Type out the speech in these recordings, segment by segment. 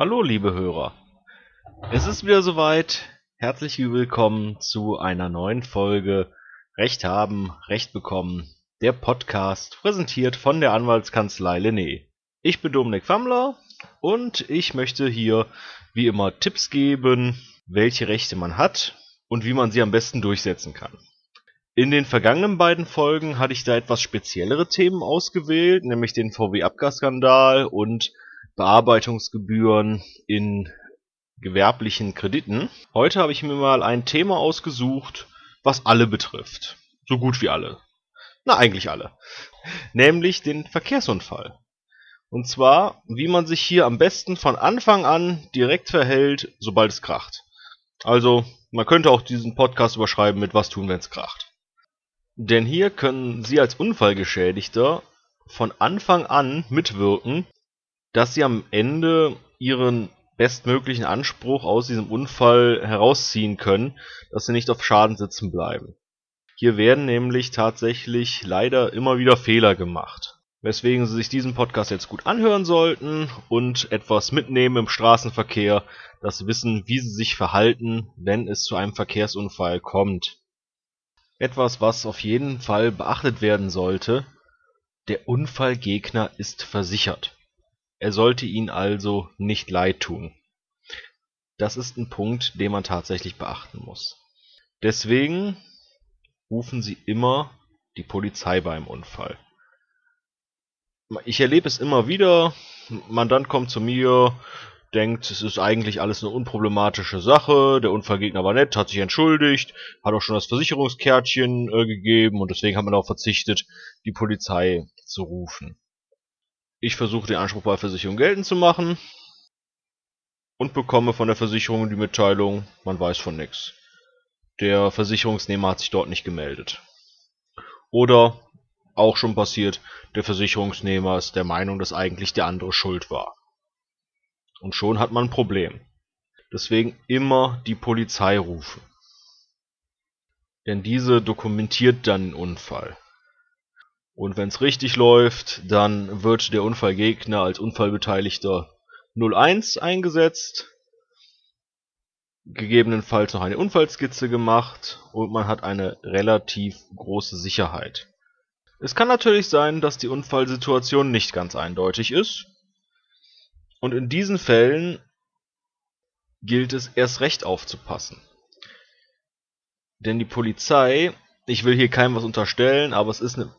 Hallo, liebe Hörer. Es ist wieder soweit. Herzlich willkommen zu einer neuen Folge Recht haben, Recht bekommen. Der Podcast präsentiert von der Anwaltskanzlei Lené. Ich bin Dominik Fammler und ich möchte hier wie immer Tipps geben, welche Rechte man hat und wie man sie am besten durchsetzen kann. In den vergangenen beiden Folgen hatte ich da etwas speziellere Themen ausgewählt, nämlich den VW-Abgasskandal und Bearbeitungsgebühren in gewerblichen Krediten. Heute habe ich mir mal ein Thema ausgesucht, was alle betrifft. So gut wie alle. Na, eigentlich alle. Nämlich den Verkehrsunfall. Und zwar, wie man sich hier am besten von Anfang an direkt verhält, sobald es kracht. Also, man könnte auch diesen Podcast überschreiben mit Was tun, wenn es kracht. Denn hier können Sie als Unfallgeschädigter von Anfang an mitwirken dass sie am Ende ihren bestmöglichen Anspruch aus diesem Unfall herausziehen können, dass sie nicht auf Schaden sitzen bleiben. Hier werden nämlich tatsächlich leider immer wieder Fehler gemacht. Weswegen Sie sich diesen Podcast jetzt gut anhören sollten und etwas mitnehmen im Straßenverkehr, dass Sie wissen, wie Sie sich verhalten, wenn es zu einem Verkehrsunfall kommt. Etwas, was auf jeden Fall beachtet werden sollte, der Unfallgegner ist versichert. Er sollte ihnen also nicht leid tun. Das ist ein Punkt, den man tatsächlich beachten muss. Deswegen rufen Sie immer die Polizei beim Unfall. Ich erlebe es immer wieder. Mandant kommt zu mir, denkt, es ist eigentlich alles eine unproblematische Sache. Der Unfallgegner war nett, hat sich entschuldigt, hat auch schon das Versicherungskärtchen äh, gegeben und deswegen hat man darauf verzichtet, die Polizei zu rufen. Ich versuche den Anspruch bei Versicherung geltend zu machen und bekomme von der Versicherung die Mitteilung, man weiß von nichts. Der Versicherungsnehmer hat sich dort nicht gemeldet. Oder auch schon passiert, der Versicherungsnehmer ist der Meinung, dass eigentlich der andere schuld war. Und schon hat man ein Problem. Deswegen immer die Polizei rufen. Denn diese dokumentiert dann den Unfall. Und wenn es richtig läuft, dann wird der Unfallgegner als Unfallbeteiligter 01 eingesetzt, gegebenenfalls noch eine Unfallskizze gemacht und man hat eine relativ große Sicherheit. Es kann natürlich sein, dass die Unfallsituation nicht ganz eindeutig ist. Und in diesen Fällen gilt es erst recht aufzupassen. Denn die Polizei, ich will hier keinem was unterstellen, aber es ist eine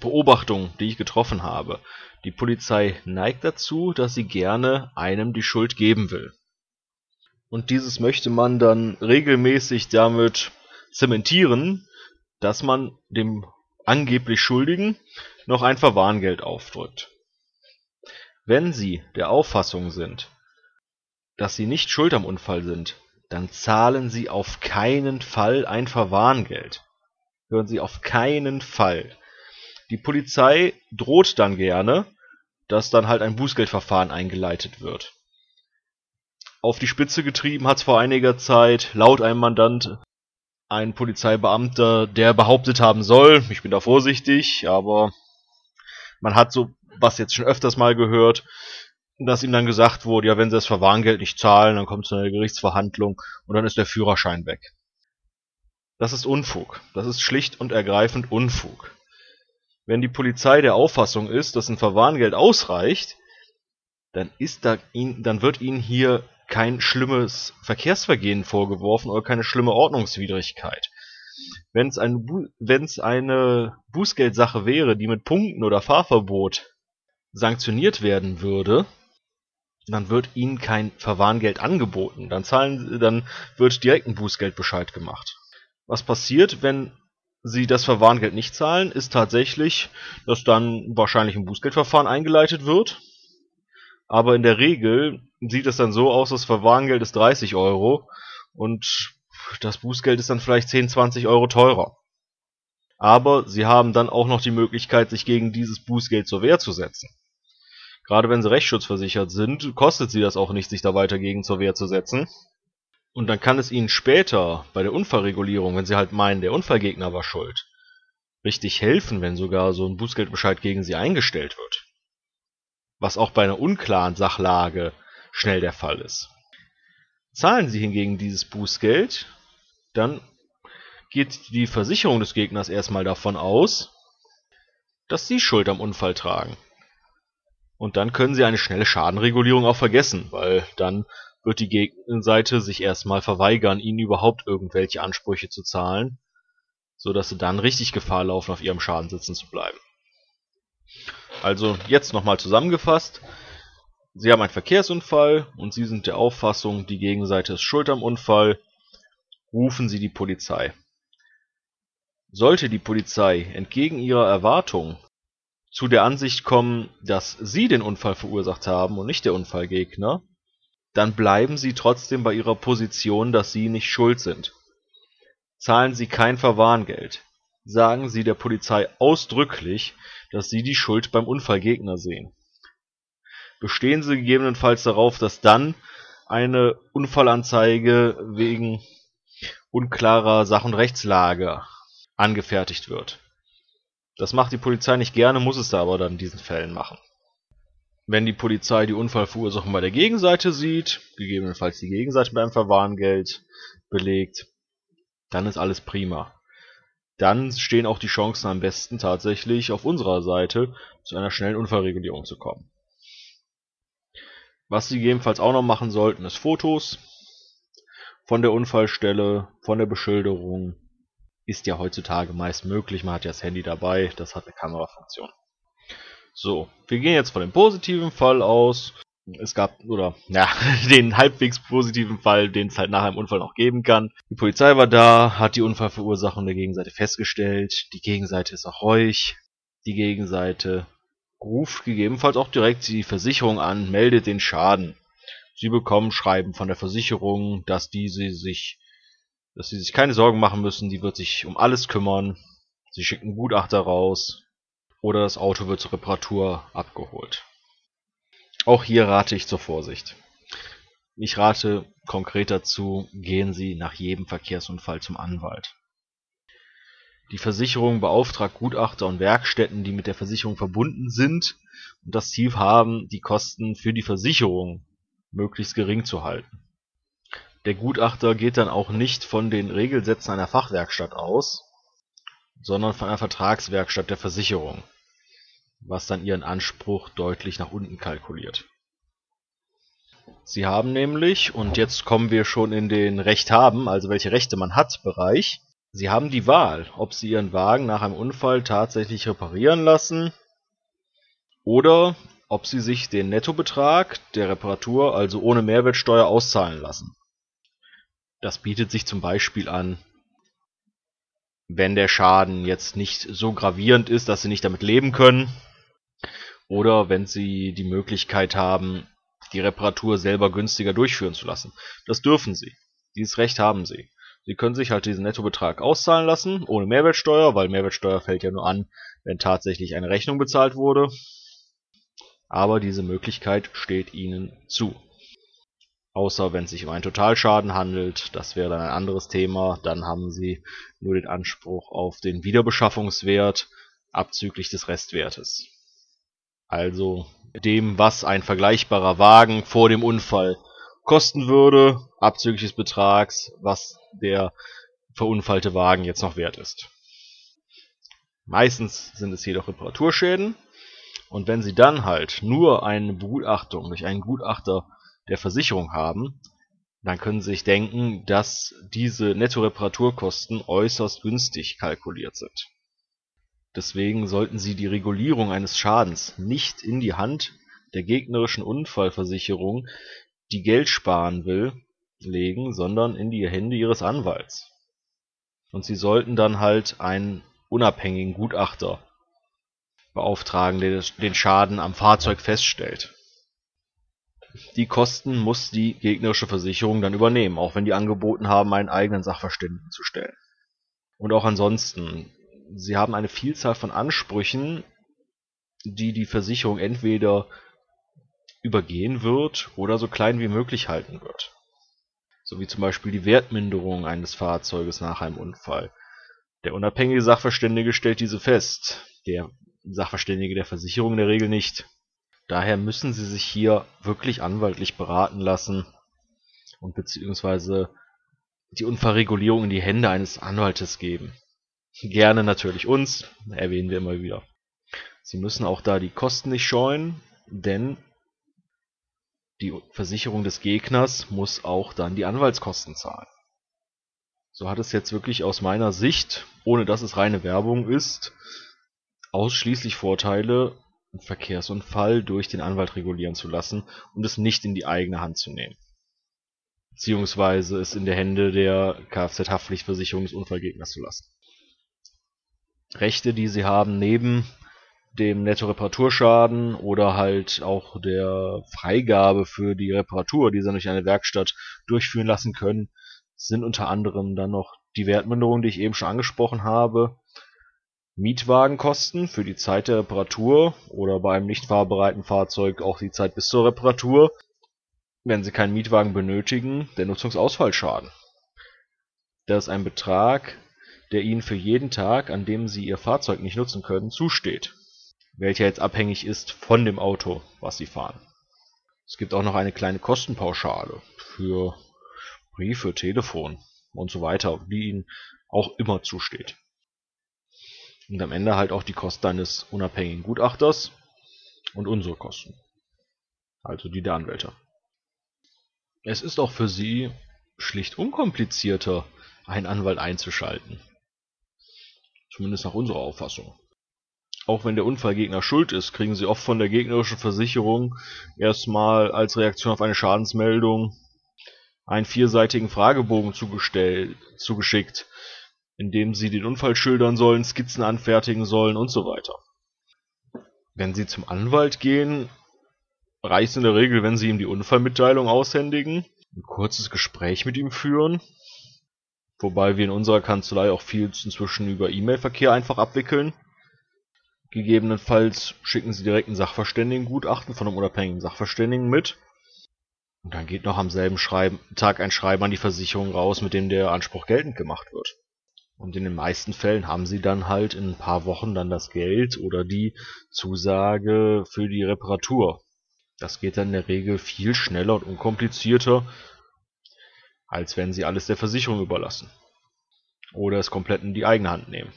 Beobachtung, die ich getroffen habe: Die Polizei neigt dazu, dass sie gerne einem die Schuld geben will. Und dieses möchte man dann regelmäßig damit zementieren, dass man dem angeblich Schuldigen noch ein Verwarngeld aufdrückt. Wenn Sie der Auffassung sind, dass Sie nicht schuld am Unfall sind, dann zahlen Sie auf keinen Fall ein Verwarngeld. Hören Sie, auf keinen Fall. Die Polizei droht dann gerne, dass dann halt ein Bußgeldverfahren eingeleitet wird. Auf die Spitze getrieben hat's vor einiger Zeit laut einem Mandant ein Polizeibeamter, der behauptet haben soll, ich bin da vorsichtig, aber man hat so was jetzt schon öfters mal gehört, dass ihm dann gesagt wurde, ja, wenn sie das Verwarngeld nicht zahlen, dann kommt es zu einer Gerichtsverhandlung und dann ist der Führerschein weg. Das ist Unfug. Das ist schlicht und ergreifend Unfug. Wenn die Polizei der Auffassung ist, dass ein Verwarngeld ausreicht, dann ist da ihn, dann wird ihnen hier kein schlimmes Verkehrsvergehen vorgeworfen oder keine schlimme Ordnungswidrigkeit. Wenn es eine, wenn's eine Bußgeldsache wäre, die mit Punkten oder Fahrverbot sanktioniert werden würde, dann wird ihnen kein Verwarngeld angeboten. Dann zahlen, dann wird direkt ein Bußgeldbescheid gemacht. Was passiert, wenn sie das Verwarngeld nicht zahlen, ist tatsächlich, dass dann wahrscheinlich ein Bußgeldverfahren eingeleitet wird. Aber in der Regel sieht es dann so aus, das Verwarngeld ist 30 Euro und das Bußgeld ist dann vielleicht 10, 20 Euro teurer. Aber sie haben dann auch noch die Möglichkeit, sich gegen dieses Bußgeld zur Wehr zu setzen. Gerade wenn sie rechtsschutzversichert sind, kostet sie das auch nicht, sich da weiter gegen zur Wehr zu setzen. Und dann kann es ihnen später bei der Unfallregulierung, wenn sie halt meinen, der Unfallgegner war schuld, richtig helfen, wenn sogar so ein Bußgeldbescheid gegen sie eingestellt wird. Was auch bei einer unklaren Sachlage schnell der Fall ist. Zahlen Sie hingegen dieses Bußgeld, dann geht die Versicherung des Gegners erstmal davon aus, dass Sie Schuld am Unfall tragen. Und dann können Sie eine schnelle Schadenregulierung auch vergessen, weil dann wird die Gegenseite sich erstmal verweigern, Ihnen überhaupt irgendwelche Ansprüche zu zahlen, so dass Sie dann richtig Gefahr laufen, auf Ihrem Schaden sitzen zu bleiben. Also jetzt nochmal zusammengefasst. Sie haben einen Verkehrsunfall und Sie sind der Auffassung, die Gegenseite ist schuld am Unfall. Rufen Sie die Polizei. Sollte die Polizei entgegen Ihrer Erwartung zu der Ansicht kommen, dass Sie den Unfall verursacht haben und nicht der Unfallgegner, dann bleiben Sie trotzdem bei Ihrer Position, dass Sie nicht schuld sind. Zahlen Sie kein Verwarngeld. Sagen Sie der Polizei ausdrücklich, dass Sie die Schuld beim Unfallgegner sehen. Bestehen Sie gegebenenfalls darauf, dass dann eine Unfallanzeige wegen unklarer Sach- und Rechtslage angefertigt wird. Das macht die Polizei nicht gerne, muss es da aber dann in diesen Fällen machen. Wenn die Polizei die Unfallverursachung bei der Gegenseite sieht, gegebenenfalls die Gegenseite einem Verwarngeld belegt, dann ist alles prima. Dann stehen auch die Chancen am besten tatsächlich auf unserer Seite, zu einer schnellen Unfallregulierung zu kommen. Was Sie gegebenenfalls auch noch machen sollten, ist Fotos von der Unfallstelle, von der Beschilderung. Ist ja heutzutage meist möglich, man hat ja das Handy dabei, das hat eine Kamerafunktion. So, wir gehen jetzt von dem positiven Fall aus. Es gab, oder, ja, den halbwegs positiven Fall, den es halt nach einem Unfall noch geben kann. Die Polizei war da, hat die Unfallverursachung der Gegenseite festgestellt. Die Gegenseite ist auch ruhig. Die Gegenseite ruft gegebenenfalls auch direkt die Versicherung an, meldet den Schaden. Sie bekommen Schreiben von der Versicherung, dass diese sich, dass sie sich keine Sorgen machen müssen, die wird sich um alles kümmern. Sie schicken Gutachter raus, oder das Auto wird zur Reparatur abgeholt. Auch hier rate ich zur Vorsicht. Ich rate konkret dazu, gehen Sie nach jedem Verkehrsunfall zum Anwalt. Die Versicherung beauftragt Gutachter und Werkstätten, die mit der Versicherung verbunden sind und das Ziel haben, die Kosten für die Versicherung möglichst gering zu halten. Der Gutachter geht dann auch nicht von den Regelsätzen einer Fachwerkstatt aus, sondern von einer Vertragswerkstatt der Versicherung was dann ihren Anspruch deutlich nach unten kalkuliert. Sie haben nämlich, und jetzt kommen wir schon in den Recht haben, also welche Rechte man hat Bereich, Sie haben die Wahl, ob Sie Ihren Wagen nach einem Unfall tatsächlich reparieren lassen oder ob Sie sich den Nettobetrag der Reparatur also ohne Mehrwertsteuer auszahlen lassen. Das bietet sich zum Beispiel an, wenn der Schaden jetzt nicht so gravierend ist, dass Sie nicht damit leben können, oder wenn Sie die Möglichkeit haben, die Reparatur selber günstiger durchführen zu lassen. Das dürfen Sie. Dieses Recht haben Sie. Sie können sich halt diesen Nettobetrag auszahlen lassen, ohne Mehrwertsteuer, weil Mehrwertsteuer fällt ja nur an, wenn tatsächlich eine Rechnung bezahlt wurde. Aber diese Möglichkeit steht Ihnen zu. Außer wenn es sich um einen Totalschaden handelt, das wäre dann ein anderes Thema, dann haben Sie nur den Anspruch auf den Wiederbeschaffungswert abzüglich des Restwertes. Also dem, was ein vergleichbarer Wagen vor dem Unfall kosten würde, abzüglich des Betrags, was der verunfallte Wagen jetzt noch wert ist. Meistens sind es jedoch Reparaturschäden. Und wenn Sie dann halt nur eine Begutachtung durch einen Gutachter der Versicherung haben, dann können Sie sich denken, dass diese Netto-Reparaturkosten äußerst günstig kalkuliert sind Deswegen sollten Sie die Regulierung eines Schadens nicht in die Hand der gegnerischen Unfallversicherung, die Geld sparen will, legen, sondern in die Hände Ihres Anwalts. Und Sie sollten dann halt einen unabhängigen Gutachter beauftragen, der den Schaden am Fahrzeug feststellt. Die Kosten muss die gegnerische Versicherung dann übernehmen, auch wenn die angeboten haben, einen eigenen Sachverständigen zu stellen. Und auch ansonsten sie haben eine Vielzahl von Ansprüchen, die die Versicherung entweder übergehen wird oder so klein wie möglich halten wird. So wie zum Beispiel die Wertminderung eines Fahrzeuges nach einem Unfall. Der unabhängige Sachverständige stellt diese fest, der Sachverständige der Versicherung in der Regel nicht. Daher müssen Sie sich hier wirklich anwaltlich beraten lassen und beziehungsweise die Unfallregulierung in die Hände eines Anwaltes geben. Gerne natürlich uns, erwähnen wir immer wieder. Sie müssen auch da die Kosten nicht scheuen, denn die Versicherung des Gegners muss auch dann die Anwaltskosten zahlen. So hat es jetzt wirklich aus meiner Sicht, ohne dass es reine Werbung ist, ausschließlich Vorteile, Verkehrsunfall durch den Anwalt regulieren zu lassen und es nicht in die eigene Hand zu nehmen. Beziehungsweise es in der Hände der Kfz-Haftpflichtversicherung des Unfallgegners zu lassen. Rechte, die sie haben, neben dem Netto-Reparaturschaden oder halt auch der Freigabe für die Reparatur, die sie durch eine Werkstatt durchführen lassen können, sind unter anderem dann noch die Wertminderung, die ich eben schon angesprochen habe, Mietwagenkosten für die Zeit der Reparatur oder bei einem nicht fahrbereiten Fahrzeug auch die Zeit bis zur Reparatur, wenn Sie keinen Mietwagen benötigen, der Nutzungsausfallschaden. Das ist ein Betrag, der Ihnen für jeden Tag, an dem Sie Ihr Fahrzeug nicht nutzen können, zusteht, welcher jetzt abhängig ist von dem Auto, was Sie fahren. Es gibt auch noch eine kleine Kostenpauschale für Briefe, Telefon und so weiter, die Ihnen auch immer zusteht. Und am Ende halt auch die Kosten eines unabhängigen Gutachters und unsere Kosten. Also die der Anwälte. Es ist auch für Sie schlicht unkomplizierter, einen Anwalt einzuschalten. Zumindest nach unserer Auffassung. Auch wenn der Unfallgegner schuld ist, kriegen Sie oft von der gegnerischen Versicherung erstmal als Reaktion auf eine Schadensmeldung einen vierseitigen Fragebogen zugeschickt, in dem sie den Unfall schildern sollen, Skizzen anfertigen sollen und so weiter. Wenn sie zum Anwalt gehen, reicht in der Regel, wenn sie ihm die Unfallmitteilung aushändigen, ein kurzes Gespräch mit ihm führen, wobei wir in unserer Kanzlei auch viel inzwischen über E-Mail-Verkehr einfach abwickeln. Gegebenenfalls schicken sie direkt ein Sachverständigengutachten von einem unabhängigen Sachverständigen mit. Und dann geht noch am selben Schreiben, Tag ein Schreiben an die Versicherung raus, mit dem der Anspruch geltend gemacht wird. Und in den meisten Fällen haben sie dann halt in ein paar Wochen dann das Geld oder die Zusage für die Reparatur. Das geht dann in der Regel viel schneller und unkomplizierter, als wenn sie alles der Versicherung überlassen. Oder es komplett in die eigene Hand nehmen.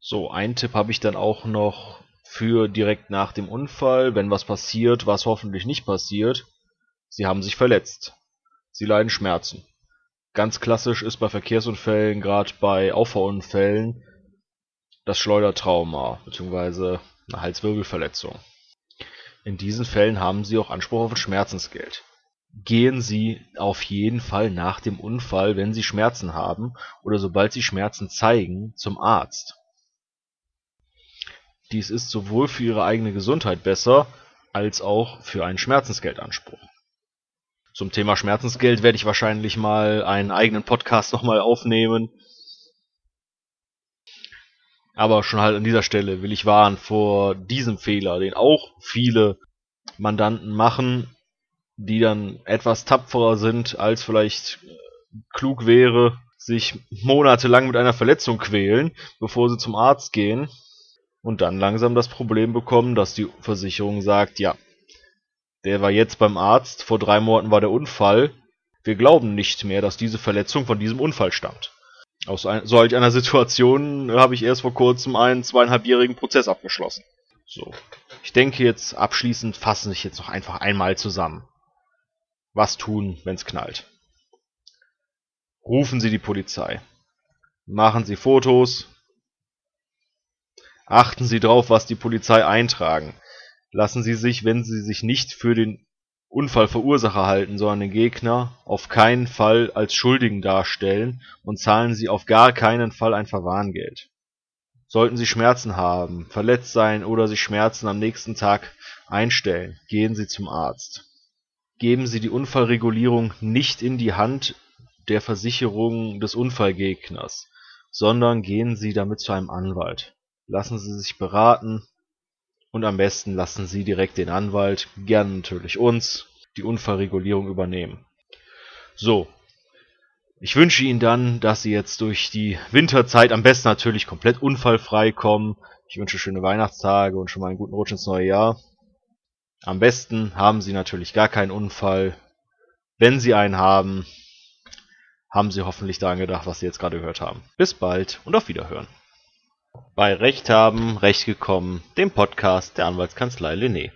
So, einen Tipp habe ich dann auch noch für direkt nach dem Unfall, wenn was passiert, was hoffentlich nicht passiert. Sie haben sich verletzt. Sie leiden Schmerzen. Ganz klassisch ist bei Verkehrsunfällen, gerade bei Auffahrunfällen, das Schleudertrauma bzw. eine Halswirbelverletzung. In diesen Fällen haben Sie auch Anspruch auf ein Schmerzensgeld. Gehen Sie auf jeden Fall nach dem Unfall, wenn Sie Schmerzen haben oder sobald Sie Schmerzen zeigen, zum Arzt. Dies ist sowohl für Ihre eigene Gesundheit besser als auch für einen Schmerzensgeldanspruch. Zum Thema Schmerzensgeld werde ich wahrscheinlich mal einen eigenen Podcast nochmal aufnehmen. Aber schon halt an dieser Stelle will ich warnen vor diesem Fehler, den auch viele Mandanten machen, die dann etwas tapferer sind, als vielleicht klug wäre, sich monatelang mit einer Verletzung quälen, bevor sie zum Arzt gehen und dann langsam das Problem bekommen, dass die Versicherung sagt, ja, der war jetzt beim Arzt, vor drei Monaten war der Unfall. Wir glauben nicht mehr, dass diese Verletzung von diesem Unfall stammt. Aus ein, solch einer Situation habe ich erst vor kurzem einen zweieinhalbjährigen Prozess abgeschlossen. So. Ich denke jetzt abschließend fassen sich jetzt noch einfach einmal zusammen. Was tun, wenn's knallt? Rufen Sie die Polizei. Machen Sie Fotos. Achten Sie drauf, was die Polizei eintragen lassen Sie sich, wenn Sie sich nicht für den Unfallverursacher halten, sondern den Gegner, auf keinen Fall als Schuldigen darstellen und zahlen Sie auf gar keinen Fall ein Verwarngeld. Sollten Sie Schmerzen haben, verletzt sein oder sich Schmerzen am nächsten Tag einstellen, gehen Sie zum Arzt. Geben Sie die Unfallregulierung nicht in die Hand der Versicherung des Unfallgegners, sondern gehen Sie damit zu einem Anwalt. Lassen Sie sich beraten, und am besten lassen Sie direkt den Anwalt, gern natürlich uns, die Unfallregulierung übernehmen. So. Ich wünsche Ihnen dann, dass Sie jetzt durch die Winterzeit am besten natürlich komplett unfallfrei kommen. Ich wünsche schöne Weihnachtstage und schon mal einen guten Rutsch ins neue Jahr. Am besten haben Sie natürlich gar keinen Unfall. Wenn Sie einen haben, haben Sie hoffentlich daran gedacht, was Sie jetzt gerade gehört haben. Bis bald und auf Wiederhören. Bei Recht haben, Recht gekommen, dem Podcast der Anwaltskanzlei Lenné.